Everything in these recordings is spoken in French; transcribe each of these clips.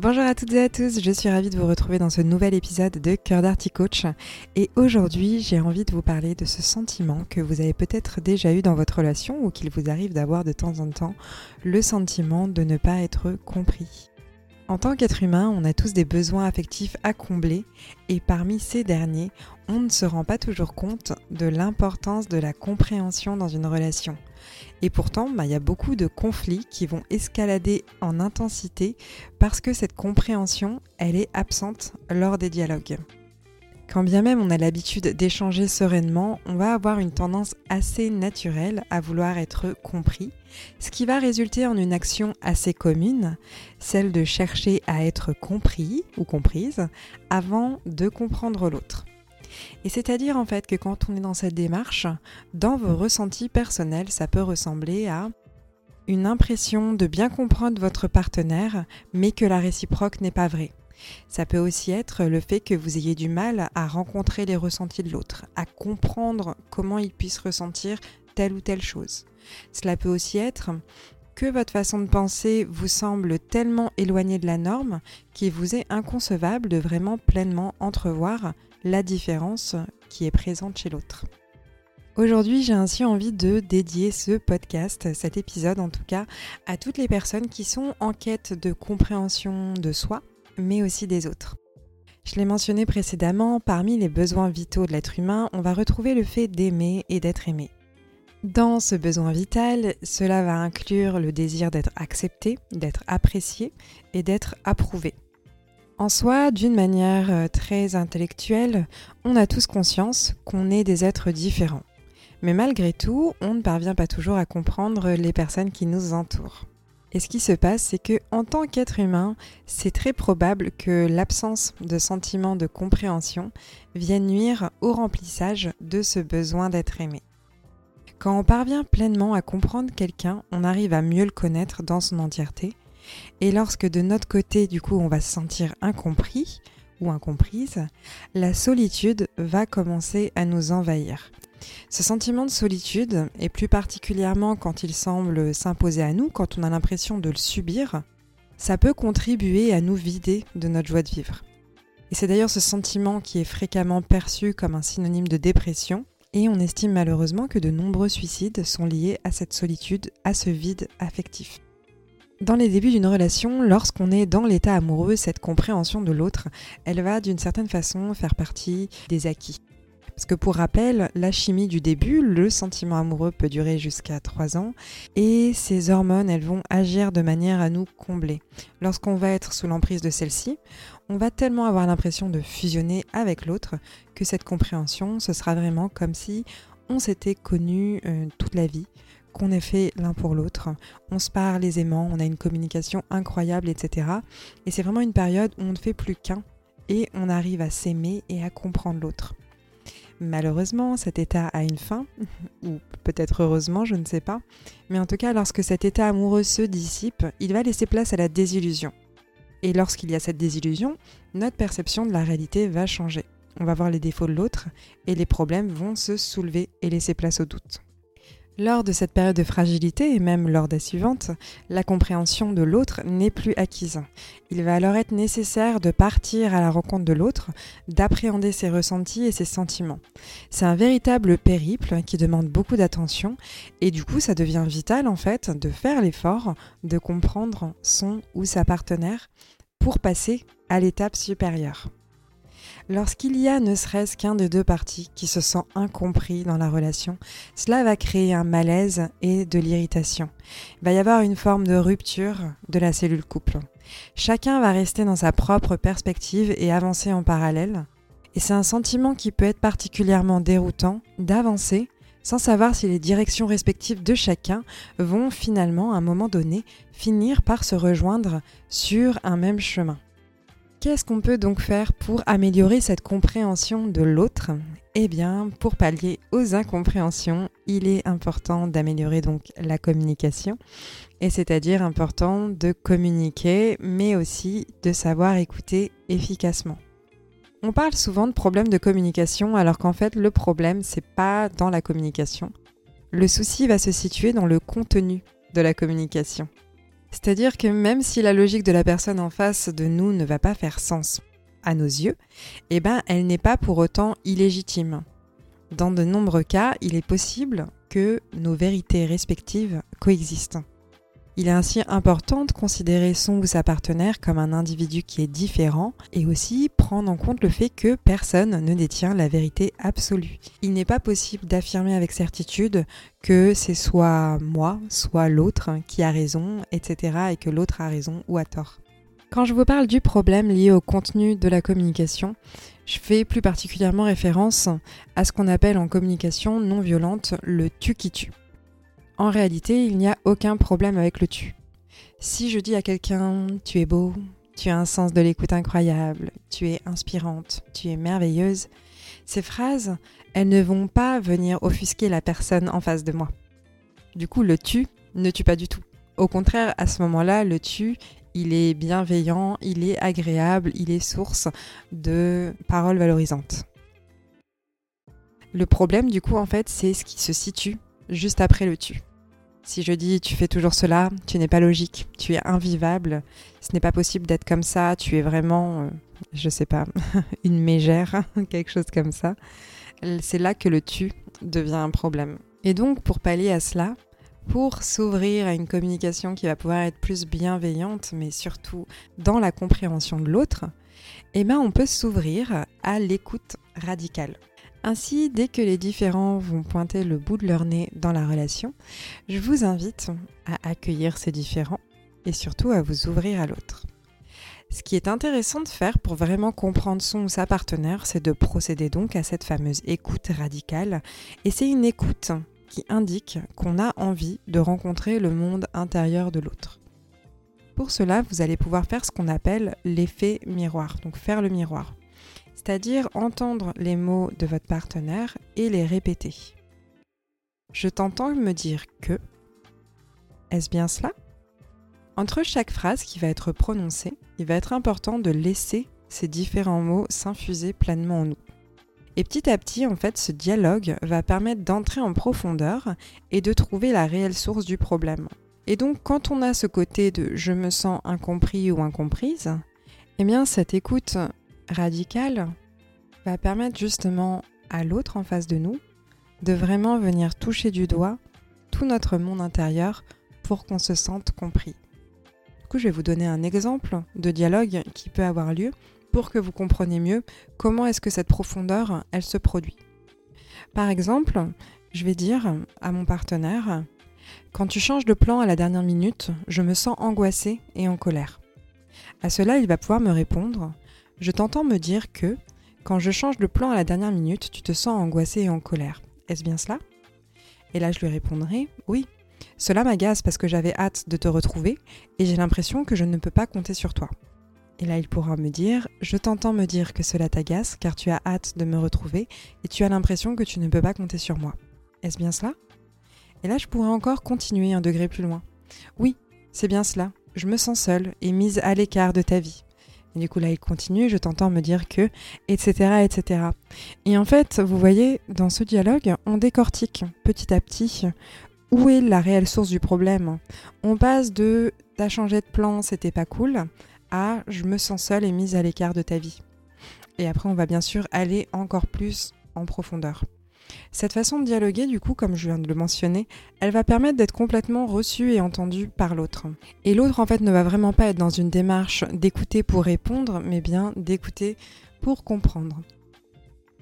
Bonjour à toutes et à tous, je suis ravie de vous retrouver dans ce nouvel épisode de Cœur d'Arty Coach et aujourd'hui j'ai envie de vous parler de ce sentiment que vous avez peut-être déjà eu dans votre relation ou qu'il vous arrive d'avoir de temps en temps, le sentiment de ne pas être compris. En tant qu'être humain, on a tous des besoins affectifs à combler et parmi ces derniers, on ne se rend pas toujours compte de l'importance de la compréhension dans une relation. Et pourtant, bah, il y a beaucoup de conflits qui vont escalader en intensité parce que cette compréhension, elle est absente lors des dialogues. Quand bien même on a l'habitude d'échanger sereinement, on va avoir une tendance assez naturelle à vouloir être compris, ce qui va résulter en une action assez commune, celle de chercher à être compris ou comprise avant de comprendre l'autre. Et c'est-à-dire en fait que quand on est dans cette démarche, dans vos ressentis personnels, ça peut ressembler à une impression de bien comprendre votre partenaire, mais que la réciproque n'est pas vraie. Ça peut aussi être le fait que vous ayez du mal à rencontrer les ressentis de l'autre, à comprendre comment il puisse ressentir telle ou telle chose. Cela peut aussi être que votre façon de penser vous semble tellement éloignée de la norme qu'il vous est inconcevable de vraiment pleinement entrevoir la différence qui est présente chez l'autre. Aujourd'hui, j'ai ainsi envie de dédier ce podcast, cet épisode en tout cas, à toutes les personnes qui sont en quête de compréhension de soi, mais aussi des autres. Je l'ai mentionné précédemment, parmi les besoins vitaux de l'être humain, on va retrouver le fait d'aimer et d'être aimé. Dans ce besoin vital, cela va inclure le désir d'être accepté, d'être apprécié et d'être approuvé. En soi, d'une manière euh, très intellectuelle, on a tous conscience qu'on est des êtres différents. Mais malgré tout, on ne parvient pas toujours à comprendre les personnes qui nous entourent. Et ce qui se passe, c'est que en tant qu'être humain, c'est très probable que l'absence de sentiment de compréhension vienne nuire au remplissage de ce besoin d'être aimé. Quand on parvient pleinement à comprendre quelqu'un, on arrive à mieux le connaître dans son entièreté et lorsque de notre côté, du coup, on va se sentir incompris ou incomprise, la solitude va commencer à nous envahir. Ce sentiment de solitude, et plus particulièrement quand il semble s'imposer à nous, quand on a l'impression de le subir, ça peut contribuer à nous vider de notre joie de vivre. Et c'est d'ailleurs ce sentiment qui est fréquemment perçu comme un synonyme de dépression, et on estime malheureusement que de nombreux suicides sont liés à cette solitude, à ce vide affectif. Dans les débuts d'une relation, lorsqu'on est dans l'état amoureux, cette compréhension de l'autre, elle va d'une certaine façon faire partie des acquis. Parce que pour rappel, la chimie du début, le sentiment amoureux peut durer jusqu'à 3 ans et ces hormones, elles vont agir de manière à nous combler. Lorsqu'on va être sous l'emprise de celle-ci, on va tellement avoir l'impression de fusionner avec l'autre que cette compréhension, ce sera vraiment comme si on s'était connu euh, toute la vie, qu'on est fait l'un pour l'autre. On se parle aisément, on a une communication incroyable, etc. Et c'est vraiment une période où on ne fait plus qu'un et on arrive à s'aimer et à comprendre l'autre. Malheureusement, cet état a une fin, ou peut-être heureusement, je ne sais pas. Mais en tout cas, lorsque cet état amoureux se dissipe, il va laisser place à la désillusion. Et lorsqu'il y a cette désillusion, notre perception de la réalité va changer. On va voir les défauts de l'autre et les problèmes vont se soulever et laisser place au doute. Lors de cette période de fragilité, et même lors des suivantes, la compréhension de l'autre n'est plus acquise. Il va alors être nécessaire de partir à la rencontre de l'autre, d'appréhender ses ressentis et ses sentiments. C'est un véritable périple qui demande beaucoup d'attention, et du coup ça devient vital en fait de faire l'effort de comprendre son ou sa partenaire pour passer à l'étape supérieure. Lorsqu'il y a ne serait-ce qu'un des deux parties qui se sent incompris dans la relation, cela va créer un malaise et de l'irritation. Il va y avoir une forme de rupture de la cellule couple. Chacun va rester dans sa propre perspective et avancer en parallèle. Et c'est un sentiment qui peut être particulièrement déroutant d'avancer sans savoir si les directions respectives de chacun vont finalement, à un moment donné, finir par se rejoindre sur un même chemin. Qu'est-ce qu'on peut donc faire pour améliorer cette compréhension de l'autre? Eh bien, pour pallier aux incompréhensions, il est important d'améliorer donc la communication, et c'est-à-dire important de communiquer, mais aussi de savoir écouter efficacement. On parle souvent de problèmes de communication alors qu'en fait le problème c'est pas dans la communication. Le souci va se situer dans le contenu de la communication. C'est-à-dire que même si la logique de la personne en face de nous ne va pas faire sens à nos yeux, eh ben elle n'est pas pour autant illégitime. Dans de nombreux cas, il est possible que nos vérités respectives coexistent. Il est ainsi important de considérer son ou sa partenaire comme un individu qui est différent et aussi prendre en compte le fait que personne ne détient la vérité absolue. Il n'est pas possible d'affirmer avec certitude que c'est soit moi, soit l'autre qui a raison, etc. et que l'autre a raison ou a tort. Quand je vous parle du problème lié au contenu de la communication, je fais plus particulièrement référence à ce qu'on appelle en communication non violente le tu qui tue. En réalité, il n'y a aucun problème avec le tu. Si je dis à quelqu'un tu es beau, tu as un sens de l'écoute incroyable, tu es inspirante, tu es merveilleuse, ces phrases, elles ne vont pas venir offusquer la personne en face de moi. Du coup, le tu ne tue pas du tout. Au contraire, à ce moment-là, le tu, il est bienveillant, il est agréable, il est source de paroles valorisantes. Le problème, du coup, en fait, c'est ce qui se situe juste après le tu. Si je dis tu fais toujours cela, tu n'es pas logique, tu es invivable, ce n'est pas possible d'être comme ça, tu es vraiment, euh, je sais pas, une mégère, quelque chose comme ça, c'est là que le tu devient un problème. Et donc pour pallier à cela, pour s'ouvrir à une communication qui va pouvoir être plus bienveillante, mais surtout dans la compréhension de l'autre, eh ben on peut s'ouvrir à l'écoute radicale. Ainsi, dès que les différents vont pointer le bout de leur nez dans la relation, je vous invite à accueillir ces différents et surtout à vous ouvrir à l'autre. Ce qui est intéressant de faire pour vraiment comprendre son ou sa partenaire, c'est de procéder donc à cette fameuse écoute radicale. Et c'est une écoute qui indique qu'on a envie de rencontrer le monde intérieur de l'autre. Pour cela, vous allez pouvoir faire ce qu'on appelle l'effet miroir, donc faire le miroir c'est-à-dire entendre les mots de votre partenaire et les répéter. Je t'entends me dire que. Est-ce bien cela? Entre chaque phrase qui va être prononcée, il va être important de laisser ces différents mots s'infuser pleinement en nous. Et petit à petit, en fait, ce dialogue va permettre d'entrer en profondeur et de trouver la réelle source du problème. Et donc, quand on a ce côté de je me sens incompris ou incomprise, eh bien, cette écoute radical va permettre justement à l'autre en face de nous de vraiment venir toucher du doigt tout notre monde intérieur pour qu'on se sente compris. Du coup, je vais vous donner un exemple de dialogue qui peut avoir lieu pour que vous compreniez mieux comment est-ce que cette profondeur, elle se produit. Par exemple, je vais dire à mon partenaire, quand tu changes de plan à la dernière minute, je me sens angoissée et en colère. À cela, il va pouvoir me répondre, je t'entends me dire que, quand je change de plan à la dernière minute, tu te sens angoissé et en colère. Est-ce bien cela? Et là, je lui répondrai Oui. Cela m'agace parce que j'avais hâte de te retrouver et j'ai l'impression que je ne peux pas compter sur toi. Et là, il pourra me dire Je t'entends me dire que cela t'agace car tu as hâte de me retrouver et tu as l'impression que tu ne peux pas compter sur moi. Est-ce bien cela? Et là, je pourrais encore continuer un degré plus loin. Oui, c'est bien cela. Je me sens seule et mise à l'écart de ta vie. Du coup, là, il continue, je t'entends me dire que, etc., etc. Et en fait, vous voyez, dans ce dialogue, on décortique petit à petit où est la réelle source du problème. On passe de t'as changé de plan, c'était pas cool, à je me sens seule et mise à l'écart de ta vie. Et après, on va bien sûr aller encore plus en profondeur. Cette façon de dialoguer, du coup, comme je viens de le mentionner, elle va permettre d'être complètement reçue et entendue par l'autre. Et l'autre, en fait, ne va vraiment pas être dans une démarche d'écouter pour répondre, mais bien d'écouter pour comprendre.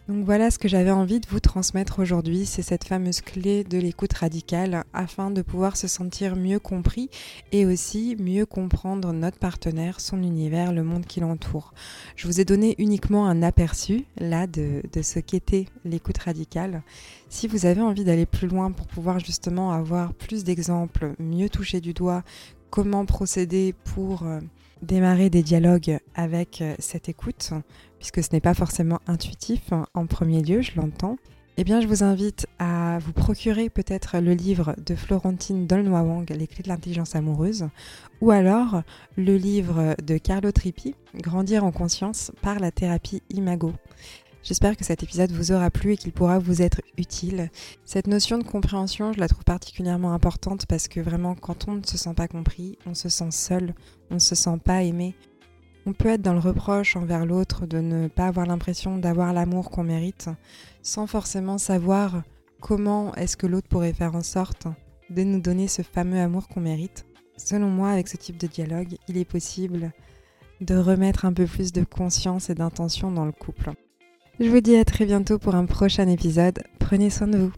Donc voilà ce que j'avais envie de vous transmettre aujourd'hui, c'est cette fameuse clé de l'écoute radicale afin de pouvoir se sentir mieux compris et aussi mieux comprendre notre partenaire, son univers, le monde qui l'entoure. Je vous ai donné uniquement un aperçu là de, ce qu'était l'écoute radicale. Si vous avez envie d'aller plus loin pour pouvoir justement avoir plus d'exemples, mieux toucher du doigt comment procéder pour euh, démarrer des dialogues avec euh, cette écoute, puisque ce n'est pas forcément intuitif hein, en premier lieu, je l'entends, eh bien je vous invite à vous procurer peut-être le livre de Florentine Dolnoy-Wang, Les clés de l'intelligence amoureuse, ou alors le livre de Carlo Trippi, Grandir en conscience par la thérapie Imago. J'espère que cet épisode vous aura plu et qu'il pourra vous être utile. Cette notion de compréhension, je la trouve particulièrement importante parce que vraiment, quand on ne se sent pas compris, on se sent seul, on ne se sent pas aimé. On peut être dans le reproche envers l'autre de ne pas avoir l'impression d'avoir l'amour qu'on mérite, sans forcément savoir comment est-ce que l'autre pourrait faire en sorte de nous donner ce fameux amour qu'on mérite. Selon moi, avec ce type de dialogue, il est possible de remettre un peu plus de conscience et d'intention dans le couple. Je vous dis à très bientôt pour un prochain épisode. Prenez soin de vous.